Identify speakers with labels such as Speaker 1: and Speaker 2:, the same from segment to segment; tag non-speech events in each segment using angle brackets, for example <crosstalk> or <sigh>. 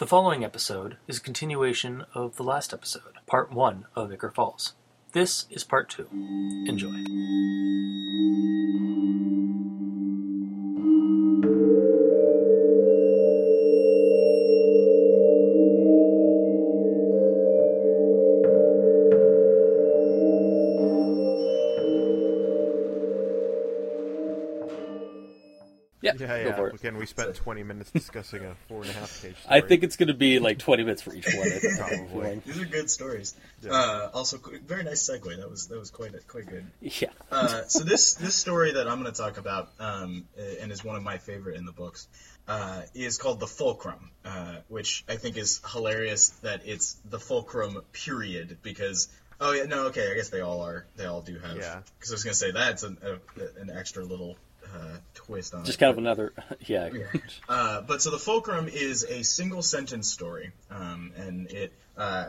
Speaker 1: The following episode is a continuation of the last episode, part one of Ichor Falls. This is part two. Enjoy. Yeah,
Speaker 2: Yeah,
Speaker 1: go
Speaker 2: yeah.
Speaker 1: for it.
Speaker 2: Again, we spent 20 minutes discussing a four and a half page. Story.
Speaker 1: I think it's going to be like 20 minutes for each one.
Speaker 2: Probably.
Speaker 3: These are good stories.
Speaker 2: Yeah.
Speaker 3: Uh, also, very nice segue. That was that was quite quite good.
Speaker 1: Yeah.
Speaker 3: Uh, so this this story that I'm going to talk about, um, and is one of my favorite in the books, uh, is called the Fulcrum, uh, which I think is hilarious that it's the Fulcrum period because. Oh yeah, no, okay. I guess they all are. They all do have.
Speaker 2: Yeah.
Speaker 3: Because I was gonna say that's an, a, an extra little uh, twist on
Speaker 1: Just
Speaker 3: it.
Speaker 1: kind of another. <laughs> Yeah.
Speaker 3: Uh, but so the Fulcrum is a single sentence story, um, and it uh,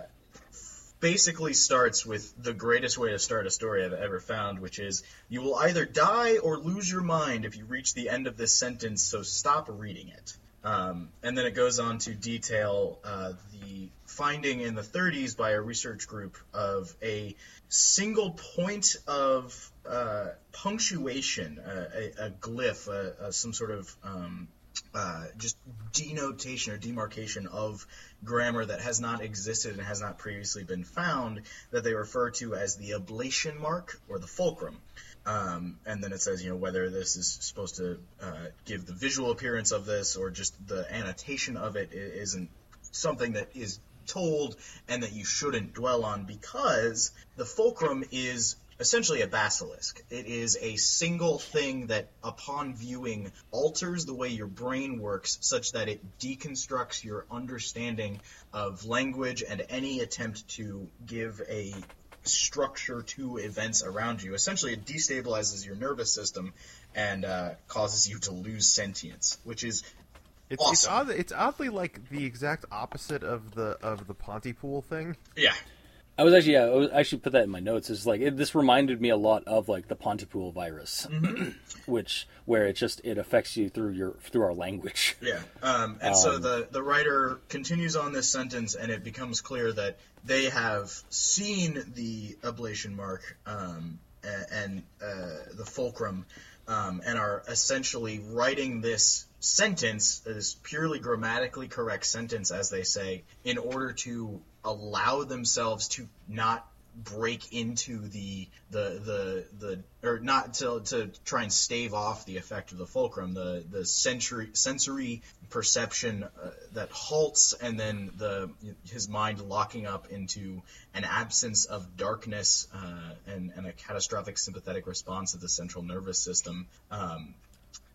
Speaker 3: basically starts with the greatest way to start a story I've ever found, which is you will either die or lose your mind if you reach the end of this sentence, so stop reading it. Um, and then it goes on to detail uh, the finding in the 30s by a research group of a single point of uh, punctuation, uh, a, a glyph, uh, uh, some sort of um, uh, just denotation or demarcation of grammar that has not existed and has not previously been found that they refer to as the ablation mark or the fulcrum. Um, and then it says, you know, whether this is supposed to uh, give the visual appearance of this or just the annotation of it isn't something that is told and that you shouldn't dwell on because the fulcrum is essentially a basilisk. It is a single thing that, upon viewing, alters the way your brain works such that it deconstructs your understanding of language and any attempt to give a structure to events around you. Essentially, it destabilizes your nervous system and uh, causes you to lose sentience, which is
Speaker 2: It's, it's,
Speaker 3: awesome.
Speaker 2: odd, it's oddly like the exact opposite of the of the Pontypool thing.
Speaker 3: yeah,
Speaker 1: I was actually, yeah, I was actually put that in my notes. It's like it, this reminded me a lot of like the Pontypool virus, <clears throat> which where it just it affects you through your through our language. <laughs>
Speaker 3: Yeah, um, and so
Speaker 1: Um,
Speaker 3: the the writer continues on this sentence, and it becomes clear that they have seen the ablation mark um, and uh, the fulcrum, um, and are essentially writing this sentence, this purely grammatically correct sentence, as they say, in order to allow themselves to not break into the the the the or not to to try and stave off the effect of the fulcrum the the sensory sensory perception uh, that halts and then the his mind locking up into an absence of darkness uh, and and a catastrophic sympathetic response of the central nervous system um,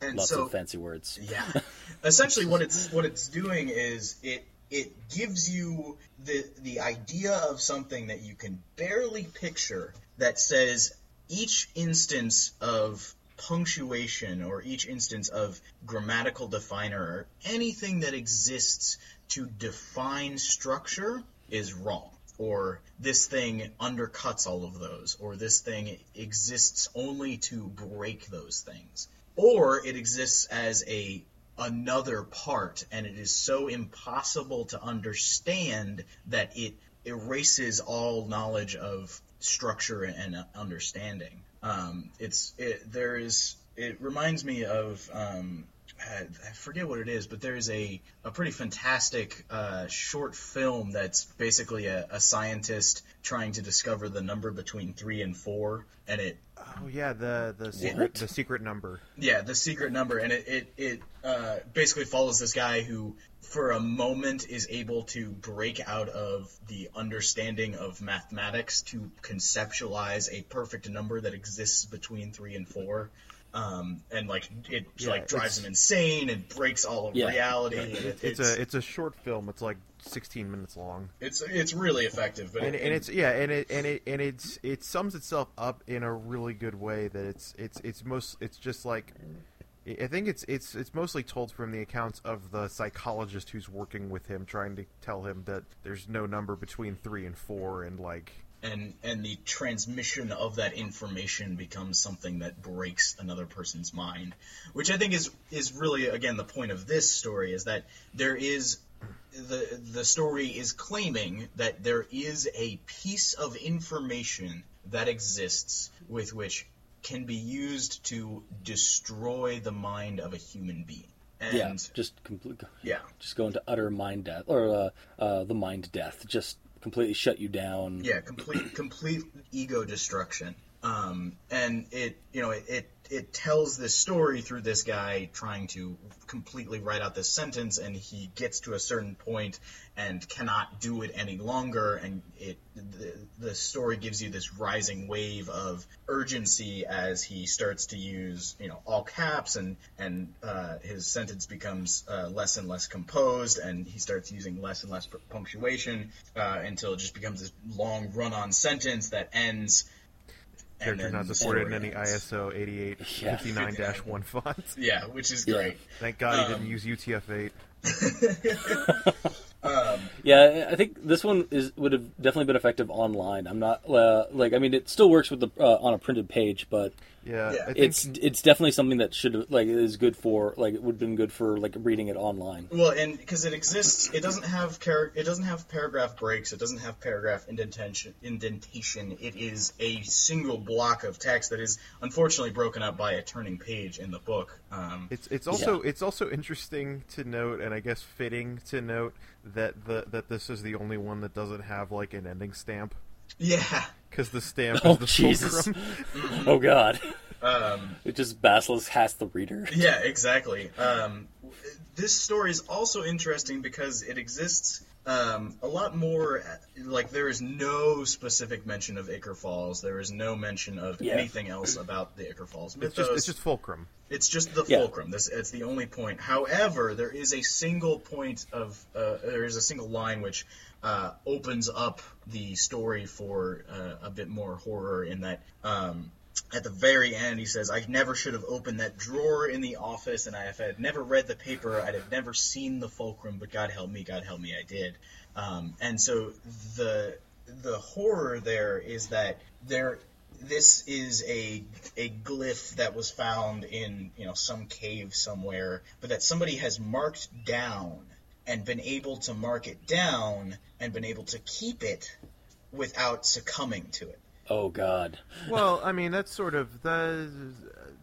Speaker 3: and
Speaker 1: Lots
Speaker 3: so
Speaker 1: of fancy words.
Speaker 3: yeah. <laughs> Essentially, what it's what it's doing is it it gives you the the idea of something that you can barely picture that says each instance of punctuation or each instance of grammatical definer or anything that exists to define structure is wrong. Or this thing undercuts all of those or this thing exists only to break those things. Or it exists as a another part and it is so impossible to understand that it erases all knowledge of structure and understanding. Um, it's it, there is it reminds me of um, I I forget what it is, but there's a, a pretty fantastic uh, short film that's basically a, a scientist trying to discover the number between three and four, and it
Speaker 2: Oh yeah, the the
Speaker 1: What?
Speaker 2: secret the secret number.
Speaker 3: yeah, the secret number, and it it, it uh, basically follows this guy who, for a moment, is able to break out of the understanding of mathematics to conceptualize a perfect number that exists between three and four. Um, and like it
Speaker 2: Yeah,
Speaker 3: like drives him insane and breaks all of
Speaker 1: Yeah.
Speaker 3: reality. and it-
Speaker 2: It's, a it's a short film. It's like 16 minutes long.
Speaker 3: it's it's really effective, but
Speaker 2: and,
Speaker 3: it,
Speaker 2: and it's yeah, and it and it and it's it sums itself up in a really good way. That it's it's it's most it's just like I I think it's it's it's mostly told from the accounts of the psychologist who's working with him, trying to tell him that there's no number between three and four, and like
Speaker 3: and and the transmission of that information becomes something that breaks another person's mind which i think is is really again the point of this story is that there is the the story is claiming that there is a piece of information that exists with which can be used to destroy the mind of a human being. And
Speaker 1: yeah, just complete.
Speaker 3: yeah.
Speaker 1: Just go into utter mind death, or uh, uh, the mind death. Just completely shut you down.
Speaker 3: Yeah, complete complete ego destruction. Um, and it you know it, it it tells this story through this guy trying to completely write out this sentence, and he gets to a certain point and cannot do it any longer, and it the, the story gives you this rising wave of urgency as he starts to use you know all caps, and and uh, his sentence becomes uh, less and less composed, and he starts using less and less punctuation uh, until it just becomes this long run-on sentence that ends. And
Speaker 2: Character
Speaker 3: then
Speaker 2: not supported in any
Speaker 3: ends.
Speaker 2: ISO 8859-1 font. <laughs>
Speaker 3: Yeah, which is great.
Speaker 2: Thank God he
Speaker 3: Um,
Speaker 2: didn't use UTF-8. <laughs>
Speaker 1: Yeah, I think this one is would have definitely been effective online. I'm not uh, like I mean it still works with the uh, on a printed page, but
Speaker 2: Yeah,
Speaker 3: Yeah.
Speaker 2: Think
Speaker 1: it's it's definitely something that should like is good for like it would have been good for like reading it online.
Speaker 3: Well, and because it exists, it doesn't have char- it doesn't have paragraph breaks. It doesn't have paragraph indentation. Indentation. It is a single block of text that is unfortunately broken up by a turning page in the book. Um,
Speaker 2: It's it's also it's also interesting to note, and I guess fitting to note that the that this is the only one that doesn't have like an ending stamp
Speaker 3: yeah.
Speaker 2: because the stamp
Speaker 1: Oh,
Speaker 2: is the
Speaker 1: Jesus.
Speaker 2: fulcrum. <laughs>
Speaker 1: Oh God,
Speaker 3: Um,
Speaker 1: it just Basilisk has the reader.
Speaker 3: Yeah, exactly. Um, this story is also interesting because it exists um, a lot more. Like there is no specific mention of Ichor Falls. There is no mention of
Speaker 1: Yeah.
Speaker 3: anything else about the Ichor Falls
Speaker 2: It's just it's just fulcrum.
Speaker 3: It's just the
Speaker 1: Yeah.
Speaker 3: fulcrum. This it's the only point. However, there is a single point of uh, there is a single line which uh, opens up the story for uh, a bit more horror. In that, um, at the very end, he says, "I never should have opened that drawer in the office, and I, if I had never read the paper, I'd have never seen the fulcrum. But God help me, God help me, I did." Um, and so the the horror there is that there this is a a glyph that was found in you know some cave somewhere, but that somebody has marked down and been able to mark it down and been able to keep it without succumbing to it.
Speaker 1: Oh God,
Speaker 2: Well, I mean that's sort of the,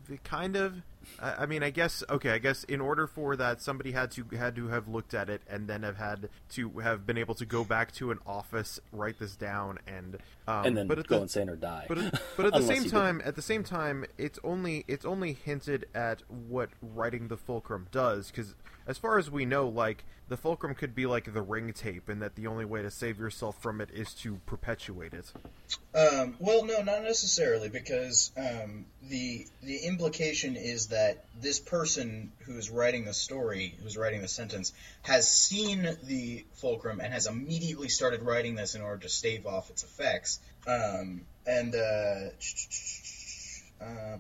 Speaker 2: the kind of. I I mean, I guess okay. I guess in order for that, somebody had to had to have looked at it and then have had to have been able to go back to an office, write this down, and um,
Speaker 1: and then
Speaker 2: but at
Speaker 1: go
Speaker 2: the,
Speaker 1: insane or die.
Speaker 2: But at, <laughs> but at the
Speaker 1: Unless
Speaker 2: same
Speaker 1: you
Speaker 2: time, at the same time, it's only it's only hinted at what writing the fulcrum does. Because as far as we know, like the fulcrum could be like the ring tape, and that the only way to save yourself from it is to perpetuate it.
Speaker 3: Um, well, no, not necessarily, because um, the the implication is that this person who's writing the story, who's writing the sentence, has seen the fulcrum and has immediately started writing this in order to stave off its effects. Um, and uh, uh,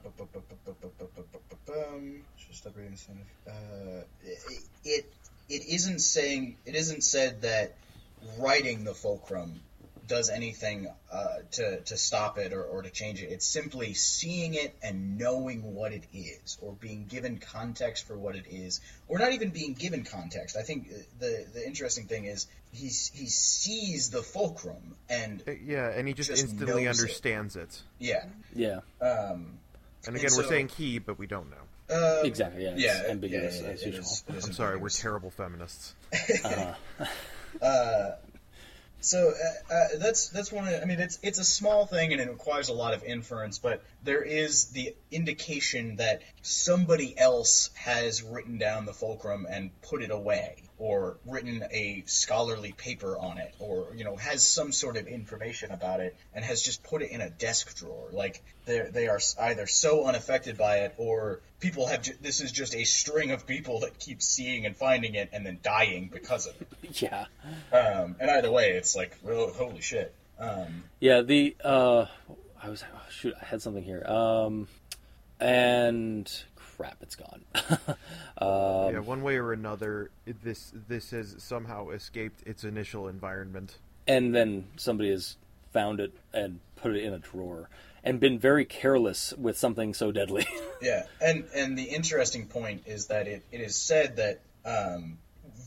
Speaker 3: stop reading this. Uh, it, it it isn't saying it isn't said that writing the fulcrum does anything uh, to to stop it or, or to change it. It's simply seeing it and knowing what it is, or being given context for what it is, or not even being given context. I think the the interesting thing is he he sees the fulcrum and
Speaker 2: Uh, Yeah, and he just,
Speaker 3: Just
Speaker 2: instantly
Speaker 3: knows it.
Speaker 2: understands it.
Speaker 3: yeah.
Speaker 1: yeah,
Speaker 3: Um,
Speaker 2: And again,
Speaker 3: And
Speaker 2: we're saying he, but we don't know.
Speaker 3: uh,
Speaker 1: exactly. Yeah, it's
Speaker 3: yeah,
Speaker 1: ambiguous
Speaker 3: yeah, yeah,
Speaker 1: as usual.
Speaker 3: is-
Speaker 2: I'm sorry, we're terrible feminists. <laughs>
Speaker 1: Uh,
Speaker 3: So uh, uh, that's that's one. Of, I mean, it's it's a small thing and it requires a lot of inference, but there is the indication that somebody else has written down the fulcrum and put it away, or written a scholarly paper on it, or you know has some sort of information about it and has just put it in a desk drawer. Like they they are either so unaffected by it, or people have. Ju- this is just a string of people that keep seeing and finding it and then dying because of it. <laughs>
Speaker 1: yeah,
Speaker 3: Um, and either way, it's like, oh, holy shit. Um,
Speaker 1: yeah. The uh, I was oh, shoot. I had something here. Um, and crap, it's gone. <laughs> um,
Speaker 2: yeah, one way or another, this this has somehow escaped its initial environment.
Speaker 1: and then somebody has found it and put it in a drawer and been very careless with something so deadly. <laughs>
Speaker 3: yeah, and and the interesting point is that it, it is said that um,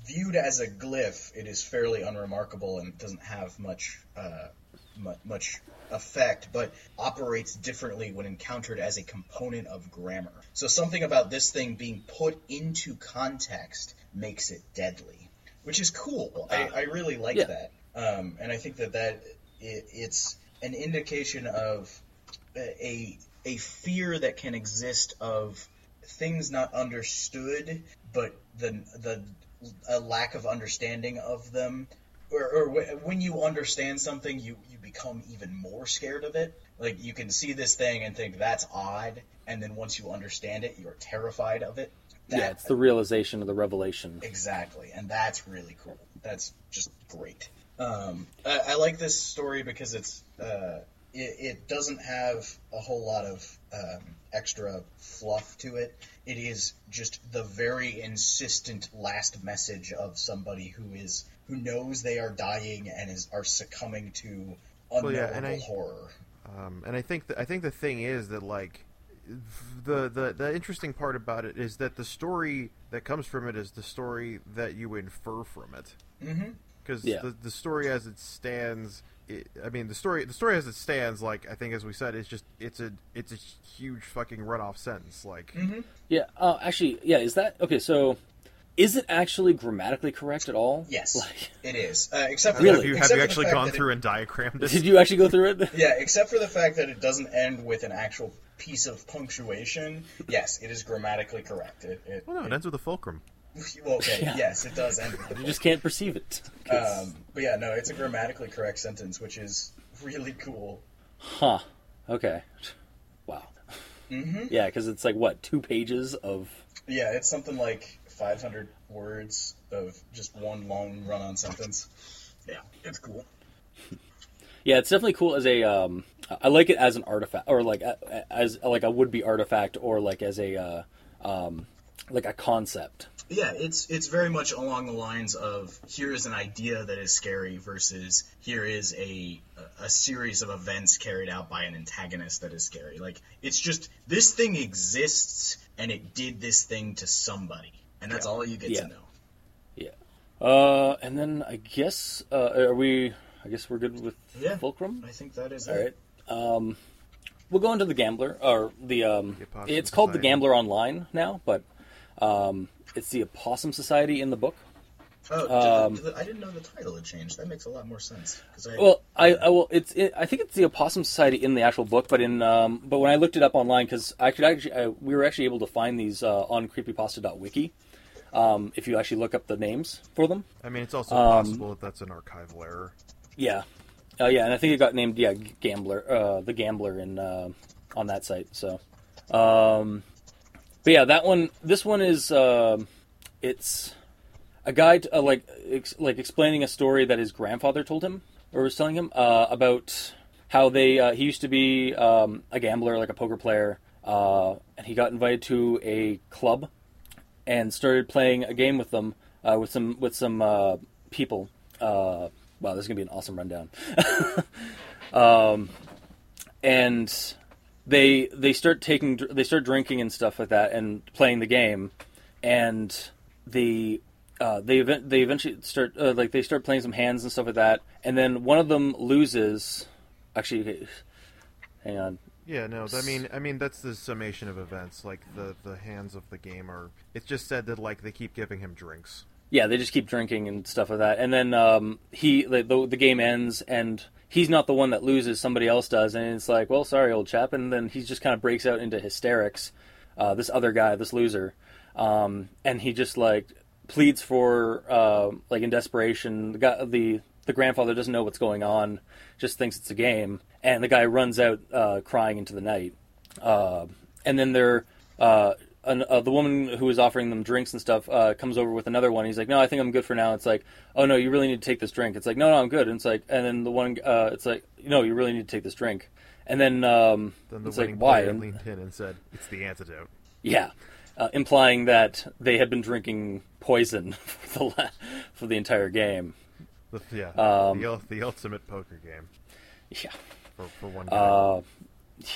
Speaker 3: viewed as a glyph, it is fairly unremarkable and doesn't have much uh, mu- much effect, but operates differently when encountered as a component of grammar. So something about this thing being put into context makes it deadly, which is cool. I, I really like
Speaker 1: Yeah.
Speaker 3: that, um, and I think that that it, it's an indication of a a fear that can exist of things not understood, but the the a lack of understanding of them, or, or when you understand something, you you become even more scared of it. Like you can see this thing and think that's odd, and then once you understand it, you're terrified of it. That,
Speaker 1: yeah, it's the realization of the revelation.
Speaker 3: Exactly, and that's really cool. That's just great. Um, I, I like this story because it's uh, it, it doesn't have a whole lot of um, extra fluff to it. It is just the very insistent last message of somebody who is who knows they are dying and is are succumbing to unknowable
Speaker 2: yeah, and I-
Speaker 3: horror.
Speaker 2: Um, and I think the, I think the thing is that like the, the the interesting part about it is that the story that comes from it is the story that you infer from it.
Speaker 3: Mm-hmm.
Speaker 2: Because
Speaker 1: Yeah.
Speaker 2: the the story as it stands, it, I mean the story the story as it stands, like I think as we said, it's just it's a it's a huge fucking runoff sentence. Like
Speaker 3: Mm-hmm.
Speaker 1: Yeah, uh, actually, yeah. Is that okay? So, is it actually grammatically correct at all?
Speaker 3: Yes,
Speaker 1: Like,
Speaker 3: it is. Uh, except for
Speaker 1: Really?
Speaker 2: have you have
Speaker 3: except
Speaker 2: you
Speaker 3: the
Speaker 2: actually
Speaker 3: fact
Speaker 2: gone
Speaker 3: that it-
Speaker 2: through and diagrammed it?
Speaker 1: did you actually go through it? <laughs>
Speaker 3: Yeah, except for the fact that it doesn't end with an actual piece of punctuation. Yes, it is grammatically correct. It, it,
Speaker 2: Well, no, it ends with a fulcrum. <laughs>
Speaker 3: well, okay,
Speaker 1: Yeah.
Speaker 3: yes, it does end with
Speaker 1: You just can't perceive it.
Speaker 3: um, but yeah, no, it's a grammatically correct sentence, which is really cool.
Speaker 1: huh. Okay. Wow.
Speaker 3: hmm
Speaker 1: Yeah, because it's like what two pages of.
Speaker 3: Yeah, it's something like 500 words of just one long run-on sentence. Yeah, it's cool. <laughs>
Speaker 1: Yeah, it's definitely cool as a. Um, I like it as an artifact, or like as like a would-be artifact, or like as a uh, um, like a concept.
Speaker 3: Yeah, it's it's very much along the lines of here is an idea that is scary versus here is a a series of events carried out by an antagonist that is scary. Like it's just this thing exists and it did this thing to somebody, and that's all you get
Speaker 1: Yeah.
Speaker 3: to know.
Speaker 1: Yeah. Uh, and then I guess uh, are we? I guess we're good with
Speaker 3: Yeah.
Speaker 1: Fulcrum.
Speaker 3: I think that is
Speaker 1: All
Speaker 3: it.
Speaker 1: right. Um, we'll go into the Gambler, or the. Um,
Speaker 2: The
Speaker 1: it's called the Gambler Online now, but um, it's the Opossum Society in the book.
Speaker 3: Oh, did
Speaker 1: Um,
Speaker 3: the- did the- I didn't know the title had changed. That makes a lot more sense. I,
Speaker 1: Well, I, I will. It's. It, I think it's the Opossum Society in the actual book, but in. Um, but when I looked it up online, because I could actually, I, we were actually able to find these uh, on creepypasta.wiki. Um, if you actually look up the names for them,
Speaker 2: I mean, it's also
Speaker 1: Um,
Speaker 2: possible that that's an archival error.
Speaker 1: yeah, uh, yeah, and I think it got named yeah Gambler, uh, the Gambler in uh, on that site. So, um, but yeah, that one. This one is. um it's a guy uh, like ex- like explaining a story that his grandfather told him or was telling him uh, about how they uh, he used to be um, a gambler, like a poker player, uh, and he got invited to a club and started playing a game with them uh, with some with some uh, people. Uh, wow, this is gonna be an awesome rundown. <laughs> um, and they they start taking they start drinking and stuff like that and playing the game, and the uh, they event they eventually start uh, like they start playing some hands and stuff like that, and then one of them loses. Actually, hang on.
Speaker 2: Yeah, no, I mean, I mean that's the summation of events. Like the the hands of the game are. It's just said that like they keep giving him drinks.
Speaker 1: Yeah, they just keep drinking and stuff like that, and then um, he the, the the game ends, and he's not the one that loses; somebody else does, and it's like, well, sorry, old chap, and then he just kind of breaks out into hysterics. Uh, this other guy, this loser, um, and he just like pleads for uh, like in desperation. The guy, the the grandfather doesn't know what's going on, just thinks it's a game, and the guy runs out uh, crying into the night. Uh, and then they're uh, an, uh, the woman who is offering them drinks and stuff uh, comes over with another one. He's like, "No, I think I'm good for now." It's like, "Oh no, you really need to take this drink." It's like, "No, no, I'm good." And it's like, and then the one, uh, it's like, "No, you really need to take this drink." And then, um,
Speaker 2: Then the
Speaker 1: it's like, "Why?" And-
Speaker 2: leaned in and said, "It's the antidote."
Speaker 1: yeah, uh, implying that they had been drinking poison <laughs> for the la- for the entire game.
Speaker 2: The, <laughs> yeah,
Speaker 1: Um,
Speaker 2: the, the ultimate poker game
Speaker 1: Yeah.
Speaker 2: for, for one guy.
Speaker 1: Uh,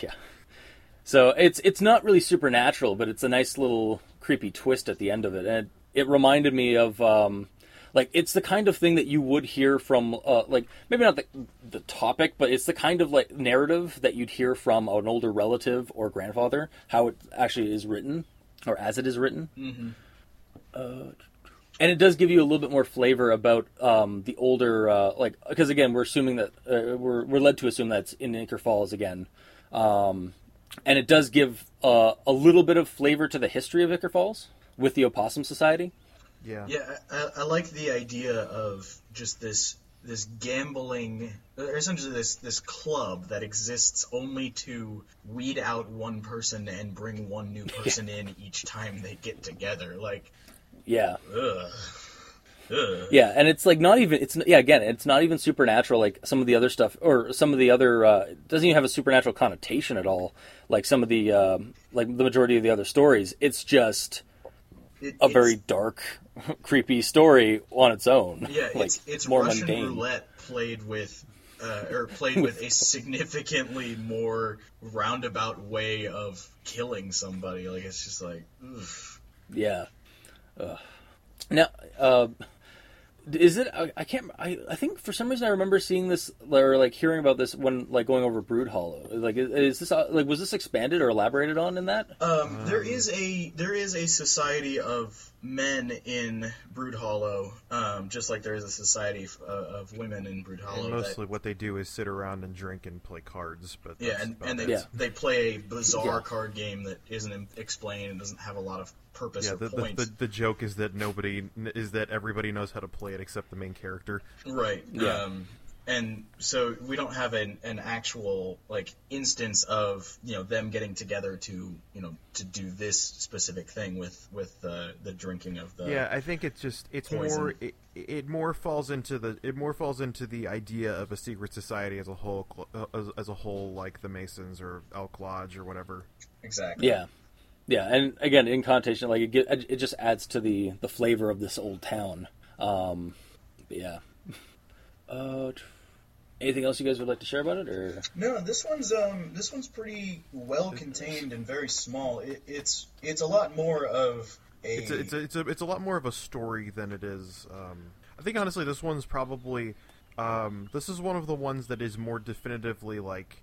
Speaker 1: yeah. So it's it's not really supernatural, but it's a nice little creepy twist at the end of it, and it, it reminded me of um, Like it's the kind of thing that you would hear from, uh, like maybe not the the topic, but it's the kind of like narrative that you'd hear from an older relative or grandfather. How it actually is written, or as it is written. Mm-hmm. Uh, and it does give you a little bit more flavor about um, the older, uh, like because again, we're assuming that uh, we're we're led to assume that's in Ichor Falls again, um, and it does give uh, a little bit of flavor to the history of Ichor Falls with the Opossum Society.
Speaker 2: Yeah.
Speaker 3: Yeah, I, I like the idea of just this this gambling, or essentially this this club that exists only to weed out one person and bring one new <laughs> person in each time they get together. Like,
Speaker 1: Yeah,
Speaker 3: ugh, ugh.
Speaker 1: yeah, and it's like not even it's yeah again it's not even supernatural like some of the other stuff or some of the other uh, doesn't even have a supernatural connotation at all like some of the um, like the majority of the other stories. It's just
Speaker 3: It-
Speaker 1: a
Speaker 3: it's-
Speaker 1: very dark, <laughs> creepy story on its own.
Speaker 3: Yeah,
Speaker 1: like
Speaker 3: it's it's
Speaker 1: more
Speaker 3: Russian
Speaker 1: mundane.
Speaker 3: roulette played with, uh, or played <laughs> with a significantly more roundabout way of killing somebody. Like it's just like, oof.
Speaker 1: Yeah. Ugh. Now, uh, is it? I, I can't. I, I think for some reason I remember seeing this or like hearing about this when like going over Brood Hollow. Like, is, is this uh, like was this expanded or elaborated on in that?
Speaker 3: Um, there is a there is a society of men in Brood Hollow, um, just like there is a society f- uh, of women in Brood Hollow.
Speaker 2: And
Speaker 3: that-
Speaker 2: mostly what they do is sit around and drink and play cards. But
Speaker 3: Yeah, and,
Speaker 2: about
Speaker 3: and
Speaker 2: it.
Speaker 3: they,
Speaker 1: Yeah.
Speaker 3: they play a bizarre
Speaker 1: Yeah.
Speaker 3: card game that isn't explained and doesn't have a lot of purpose
Speaker 2: yeah,
Speaker 3: or
Speaker 2: the, the,
Speaker 3: point.
Speaker 2: the, the joke is that nobody is that everybody knows how to play it except the main character.
Speaker 3: Right.
Speaker 1: Yeah.
Speaker 3: Um, and so we don't have an, an actual like instance of you know them getting together to you know to do this specific thing with with the the drinking of the
Speaker 2: yeah, I think it's just it's
Speaker 3: poison.
Speaker 2: more it, it more falls into the it more falls into the idea of a secret society as a whole uh, as, as a whole like the Masons or Elk Lodge or whatever.
Speaker 3: exactly
Speaker 1: Yeah, yeah, and again in connotation, like it, get, it just adds to the the flavor of this old town. Um, yeah. <laughs> Uh, anything else you guys would like to share about it, or
Speaker 3: no this one's um this one's pretty well contained and very small it, it's it's a lot more of a,
Speaker 2: It's a, it's a it's a it's a lot more of a story than it is. Um, I think honestly, this one's probably um, this is one of the ones that is more definitively like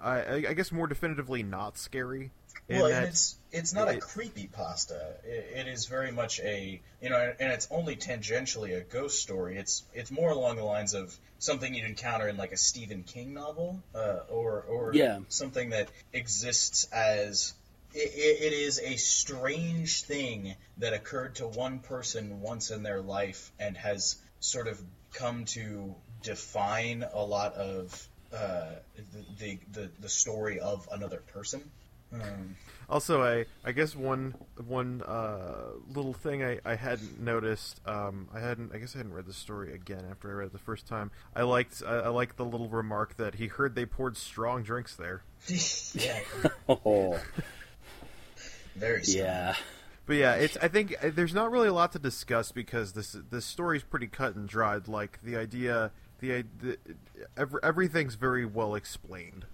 Speaker 2: I, I I guess more definitively not scary.
Speaker 3: Well, and it's it's not a creepy pasta. It, it is very much a you know, and it's only tangentially a ghost story. It's it's more along the lines of something you'd encounter in like a Stephen King novel, uh, or or
Speaker 1: Yeah.
Speaker 3: something that exists as. It, it, it is a strange thing that occurred to one person once in their life and has sort of come to define a lot of uh, the, the the the story of another person. Um,
Speaker 2: Also, I I guess one one uh, little thing I, I hadn't noticed. Um, I hadn't. I guess I hadn't read the story again after I read it the first time. I liked I, I liked the little remark that he heard they poured strong drinks there. <laughs>
Speaker 3: yeah, <laughs>
Speaker 1: oh
Speaker 3: very strong.
Speaker 1: yeah,
Speaker 2: But yeah, it's. I think uh, there's not really a lot to discuss because this this story's pretty cut and dried. Like the idea, the, i- the every, everything's very well explained.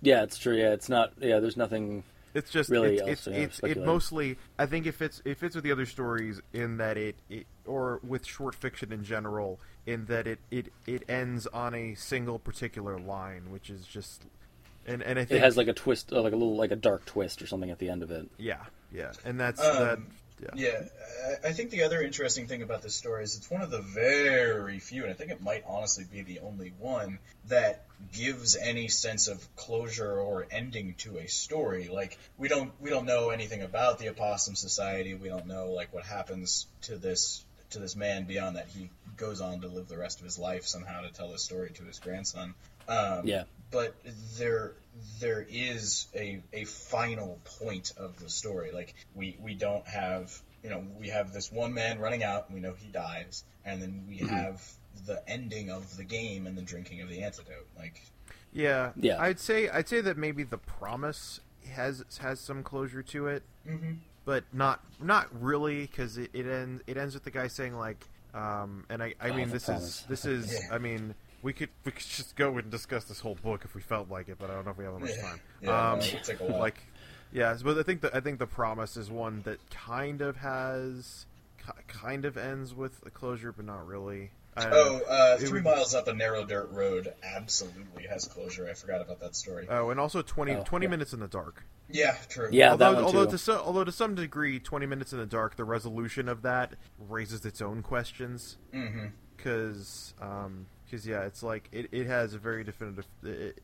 Speaker 1: Yeah, it's true. Yeah, it's not. Yeah, there's nothing.
Speaker 2: It's just
Speaker 1: Really
Speaker 2: it's
Speaker 1: else
Speaker 2: it's,
Speaker 1: to
Speaker 2: it's it mostly. I think it fits it fits with the other stories in that it, it or with short fiction in general in that it it it ends on a single particular line, which is just. And, and I think
Speaker 1: It has like a twist, uh, like a little like a dark twist or something at the end of it.
Speaker 2: yeah yeah and that's
Speaker 3: Um,
Speaker 2: that yeah.
Speaker 3: Yeah, I- think the other interesting thing about this story is it's one of the very few, and I think it might honestly be the only one that gives any sense of closure or ending to a story. Like we don't we don't know anything about the Opossum Society. We don't know like what happens to this to this man beyond that he goes on to live the rest of his life somehow to tell his story to his grandson. Um,
Speaker 1: Yeah.
Speaker 3: but there there is a a final point of the story. Like we we don't have you know we have this one man running out. and We know he dies, and then we have the ending of the game and the drinking of the antidote. Like
Speaker 2: Yeah,
Speaker 1: Yeah.
Speaker 2: I'd say I'd say that maybe the promise has has some closure to it,
Speaker 3: Mhm.
Speaker 2: but not not really because it, it ends it ends with the guy saying like, um, and I I mean
Speaker 1: the
Speaker 2: this
Speaker 1: promise.
Speaker 2: is this is <laughs>
Speaker 3: Yeah.
Speaker 2: I mean we could we could just go and discuss this whole book if we felt like it, but I don't know if we have that much time.
Speaker 3: Yeah,
Speaker 2: um,
Speaker 3: no, it'll take a while.
Speaker 2: like, yeah, but I think that I think the promise is one that kind of has ki- kind of ends with a closure, but not really. I-
Speaker 3: Oh, uh, three
Speaker 2: would-
Speaker 3: miles up a narrow dirt road absolutely has closure. I forgot about that story.
Speaker 2: Oh, and also 20,
Speaker 1: Oh,
Speaker 2: 20
Speaker 1: yeah.
Speaker 2: minutes in the dark.
Speaker 3: yeah, true.
Speaker 1: Yeah, that
Speaker 2: although,
Speaker 1: one
Speaker 2: although
Speaker 1: too.
Speaker 2: to so, although to some degree, twenty minutes in the dark, the resolution of that raises its own questions. Because, because yeah, it's like it, it has a very definitive. It,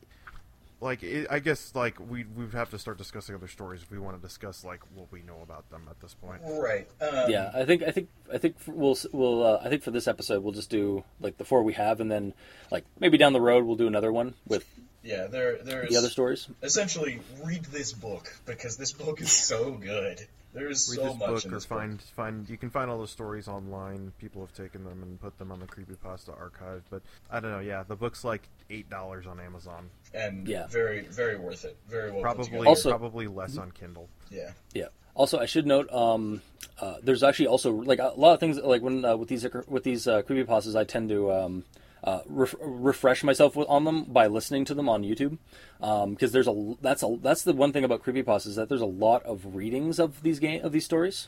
Speaker 2: like it, I guess like we we would have to start discussing other stories if we want to discuss like what we know about them at this point.
Speaker 3: Right. Um,
Speaker 1: yeah, I think I think I think we'll we'll uh, I think for this episode we'll just do like the four we have, and then like maybe down the road we'll do another one with
Speaker 3: Yeah. There. There's
Speaker 1: the other stories.
Speaker 3: essentially read this book because this book is so good. There's
Speaker 2: Read
Speaker 3: so
Speaker 2: this
Speaker 3: much
Speaker 2: book
Speaker 3: in
Speaker 2: or
Speaker 3: this
Speaker 2: find
Speaker 3: book.
Speaker 2: find you can find all the stories online. People have taken them and put them on the creepypasta archive. But I don't know. Yeah, the book's like eight dollars on Amazon.
Speaker 3: and
Speaker 1: Yeah.
Speaker 3: very very worth it. Very well
Speaker 2: Probably.
Speaker 1: Also-
Speaker 2: probably less on Kindle.
Speaker 3: yeah.
Speaker 1: Yeah. Also, I should note, um, uh, there's actually also like a lot of things like when uh, with these with these uh, creepypastas, I tend to um, uh, ref- refresh myself with, on them by listening to them on YouTube because there's a that's a that's the one thing about creepypastas is that there's a lot of readings of these game of these stories.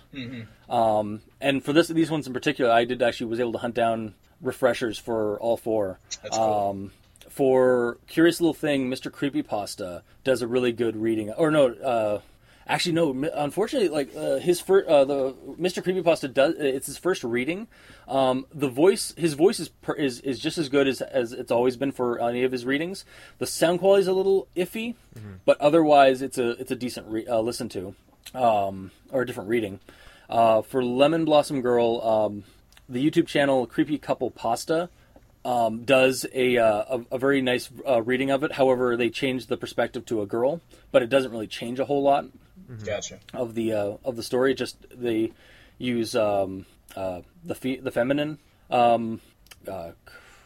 Speaker 1: Um, and for this these ones in particular, I did actually was able to hunt down refreshers for all four.
Speaker 3: That's cool.
Speaker 1: Um, for curious little thing, Mr. Creepypasta does a really good reading. Or no, uh, actually no. Unfortunately, like uh, his first, uh, the Mr. Creepypasta does. It's his first reading. Um, the voice, his voice is, per, is is just as good as as it's always been for any of his readings. The sound quality is a little iffy, but otherwise it's a it's a decent re- uh, listen to, um, or a different reading. Uh, for Lemon Blossom Girl, um, the YouTube channel Creepy Couple Pasta um, does a, uh, a a very nice uh, reading of it. However, they change the perspective to a girl, but it doesn't really change a whole lot
Speaker 3: Gotcha.
Speaker 1: of the uh, of the story. Just they use um, uh, the fe- the feminine um, uh,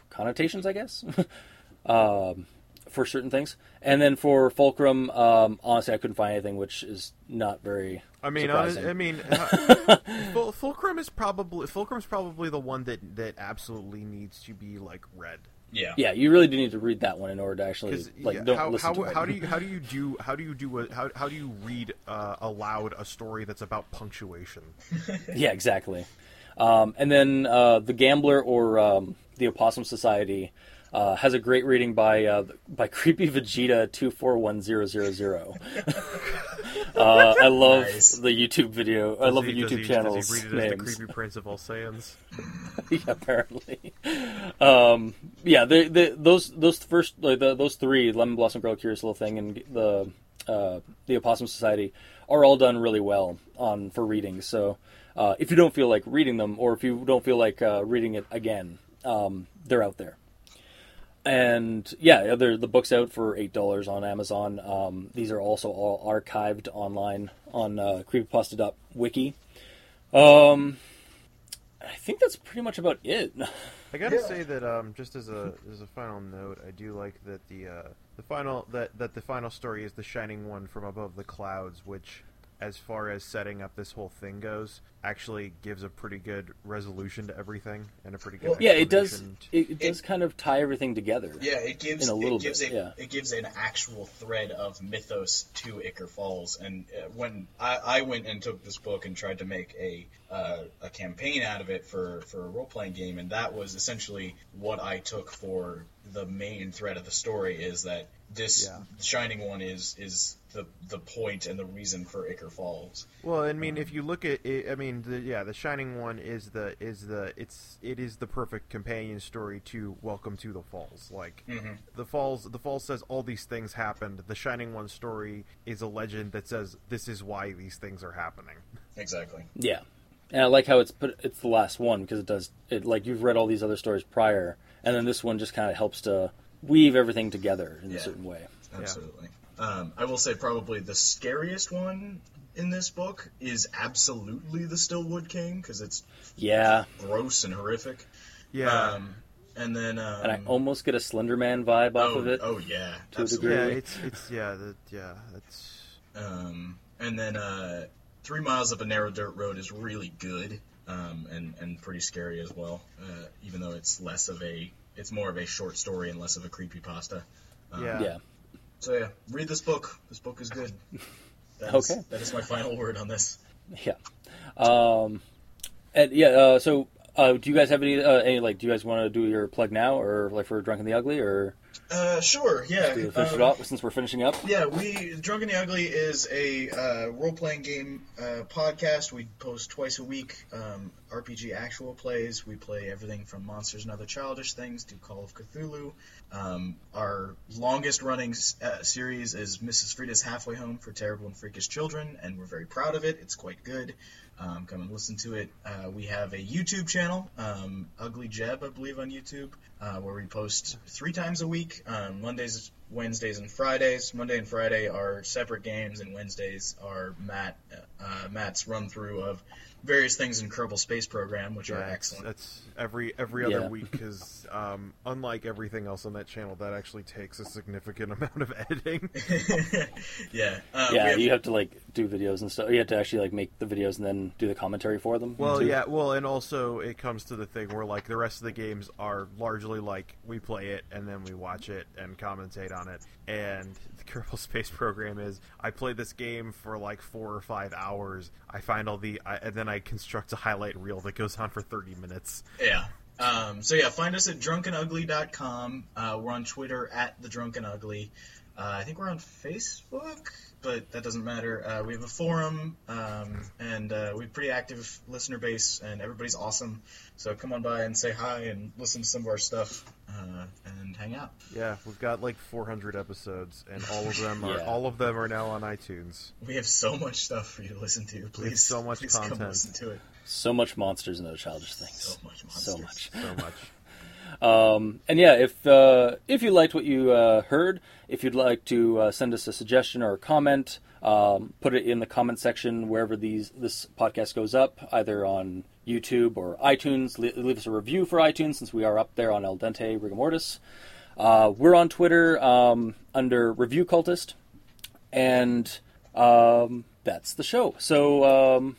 Speaker 1: connotations, I guess, <laughs> um, for certain things. And then for Fulcrum, um, honestly, I couldn't find anything, which is not very.
Speaker 2: I mean,
Speaker 1: surprising.
Speaker 2: honest, I mean, <laughs> uh, Fulcrum is probably Fulcrum is probably the one that that absolutely needs to be like read.
Speaker 3: Yeah.
Speaker 1: yeah, you really do need to read that one in order to actually
Speaker 2: Because
Speaker 1: like don't
Speaker 2: how
Speaker 1: listen
Speaker 2: how,
Speaker 1: to it.
Speaker 2: how do you how do you do how do you do a, how how do you read uh, aloud a story that's about punctuation? <laughs>
Speaker 1: Yeah, exactly. Um, and then uh, the Gambler or um, the Opossum Society uh, has a great reading by uh, by <laughs> Creepy Vegeta two four one zero zero zero. <laughs> Uh, I love
Speaker 3: Nice.
Speaker 1: the YouTube video. I love
Speaker 2: he-
Speaker 1: the YouTube
Speaker 2: he,
Speaker 1: channels
Speaker 2: Does he read it as the creepy prince of all Saiyans? <laughs>
Speaker 1: yeah, apparently. Um, yeah, the, the, those those first like, the, those three Lemon Blossom Girl, Curious Little Thing, and the uh, the Opossum Society are all done really well on for reading. So uh, if you don't feel like reading them, or if you don't feel like uh, reading it again, um, they're out there. And yeah, the book's out for eight dollars on Amazon. Um, these are also all archived online on uh, creepypasta.wiki. Um, I think that's pretty much about it. <laughs>
Speaker 2: I gotta
Speaker 3: Yeah.
Speaker 2: say that um, just as a as a final note, I do like that the uh, the final that that the final story is the shining one from above the clouds, which, as far as setting up this whole thing goes, actually gives a pretty good resolution to everything and a pretty good.
Speaker 3: Well,
Speaker 1: yeah, it does.
Speaker 2: explanation
Speaker 1: It, it does kind of tie everything together.
Speaker 3: Yeah, it gives
Speaker 1: In a little
Speaker 3: it gives
Speaker 1: bit,
Speaker 3: a,
Speaker 1: yeah.
Speaker 3: it gives an actual thread of mythos to Ichor Falls. And uh, when I, I went and took this book and tried to make a uh, a campaign out of it for for a role playing game, and that was essentially what I took for the main thread of the story is that this
Speaker 2: Yeah.
Speaker 3: shining one is is the the point and the reason for Ichor Falls.
Speaker 2: Well, I mean, if you look at it, I mean, the, yeah, the Shining One is the is the it's it is the perfect companion story to Welcome to the Falls. Like
Speaker 3: Mhm.
Speaker 2: the Falls, the Falls says all these things happened. The Shining One story is a legend that says this is why these things are happening.
Speaker 3: Exactly.
Speaker 1: Yeah, and I like how it's put. It's the last one because it does it. Like you've read all these other stories prior, and then this one just kind of helps to weave everything together in
Speaker 3: Yeah.
Speaker 1: a certain way.
Speaker 3: Absolutely. Um, I will say probably the scariest one in this book is absolutely the Stillwood King because it's
Speaker 1: Yeah,
Speaker 3: gross and horrific.
Speaker 2: Yeah,
Speaker 3: Um, and then um,
Speaker 1: and I almost get a Slenderman vibe off
Speaker 3: oh,
Speaker 1: of it.
Speaker 3: oh yeah,
Speaker 1: to a degree.
Speaker 2: yeah, it's it's yeah, the, yeah, that's.
Speaker 3: Um, and then uh, Three Miles Up a Narrow Dirt Road is really good um, and and pretty scary as well. Uh, even though it's less of a it's more of a short story and less of a creepy pasta. Um,
Speaker 2: yeah.
Speaker 1: Yeah,
Speaker 3: So yeah, read this book. This book is good. <laughs> That is-
Speaker 1: Okay.
Speaker 3: that is my final word on this.
Speaker 1: yeah. Um, And yeah, uh, so uh, do you guys have any, uh, any like? Do you guys want to do your plug now, or like for Drunk and the Ugly, or
Speaker 3: Uh, sure, yeah.
Speaker 1: finish it
Speaker 3: um,
Speaker 1: since we're finishing up?
Speaker 3: Yeah, we Drunk and the Ugly is a uh, role playing game uh, podcast. We post twice a week um, RPG actual plays. We play everything from monsters and other childish things to Call of Cthulhu. Um, our longest running uh, series is Mrs. Frida's Halfway Home for Terrible and Freakish Children, and we're very proud of it. It's quite good. Um, come and listen to it. Uh, we have a YouTube channel, um, Ugly Jeb, I believe, on YouTube, uh, where we post three times a week um, Mondays, Wednesdays, and Fridays. Monday and Friday are separate games, and Wednesdays are Matt uh, Matt's run through of various things in Kerbal Space Program, which are
Speaker 2: Yeah, it's-
Speaker 3: excellent.
Speaker 2: That's every every other
Speaker 1: Yeah.
Speaker 2: week because um, unlike everything else on that channel, that actually takes a significant <laughs> amount of editing. <laughs>
Speaker 3: yeah, uh,
Speaker 1: yeah,
Speaker 3: have-
Speaker 1: you have to like do videos and stuff. You have to actually like make the videos and then do the commentary for them.
Speaker 2: Well,
Speaker 1: too.
Speaker 2: yeah, well, and also it comes to the thing where like the rest of the games are largely like we play it and then we watch it and commentate on it. And the <laughs> Kerbal Space Program is I play this game for like four or five hours. I find all the I, and then I construct a highlight reel that goes on for thirty minutes.
Speaker 3: Yeah. Um, so yeah, find us at drunkenugly.com. Uh, we're on Twitter at the Drunken Ugly. Uh, I think we're on Facebook, but that doesn't matter. Uh, we have a forum, um, and uh, we have pretty active listener base, and everybody's awesome. So come on by and say hi and listen to some of our stuff uh, and hang out.
Speaker 2: Yeah, we've got like four hundred episodes, and all of them are <laughs>
Speaker 1: Yeah.
Speaker 2: all of them are now on iTunes.
Speaker 3: We have so much stuff for you to listen to. Please,
Speaker 2: so much
Speaker 3: please come
Speaker 2: content.
Speaker 3: listen to it.
Speaker 1: so much monsters and other childish things.
Speaker 3: So much monsters.
Speaker 1: So much.
Speaker 2: So much. <laughs>
Speaker 1: Um, and yeah, if uh, if you liked what you uh, heard, if you'd like to uh, send us a suggestion or a comment, um, put it in the comment section wherever these this podcast goes up, either on YouTube or iTunes. Le- leave us a review for iTunes since we are up there on Al Dente Rigamortis. Uh, we're on Twitter um, under Review Cultist, and um, that's the show. So. Um,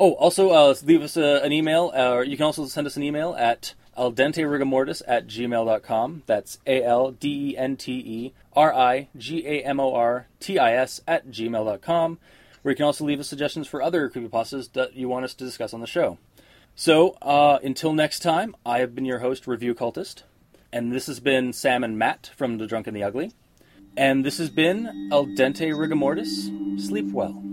Speaker 1: Oh, also uh, leave us a, an email, or you can also send us an email at al dente rigamortis at gmail.com. That's A L D E N T E R I G A M O R T I S at gmail.com, where you can also leave us suggestions for other creepypastas that you want us to discuss on the show. So, uh, until next time, I have been your host, Review Cultist, and this has been Sam and Matt from The Drunk and the Ugly, and this has been Al Dente Rigamortis. Sleep well.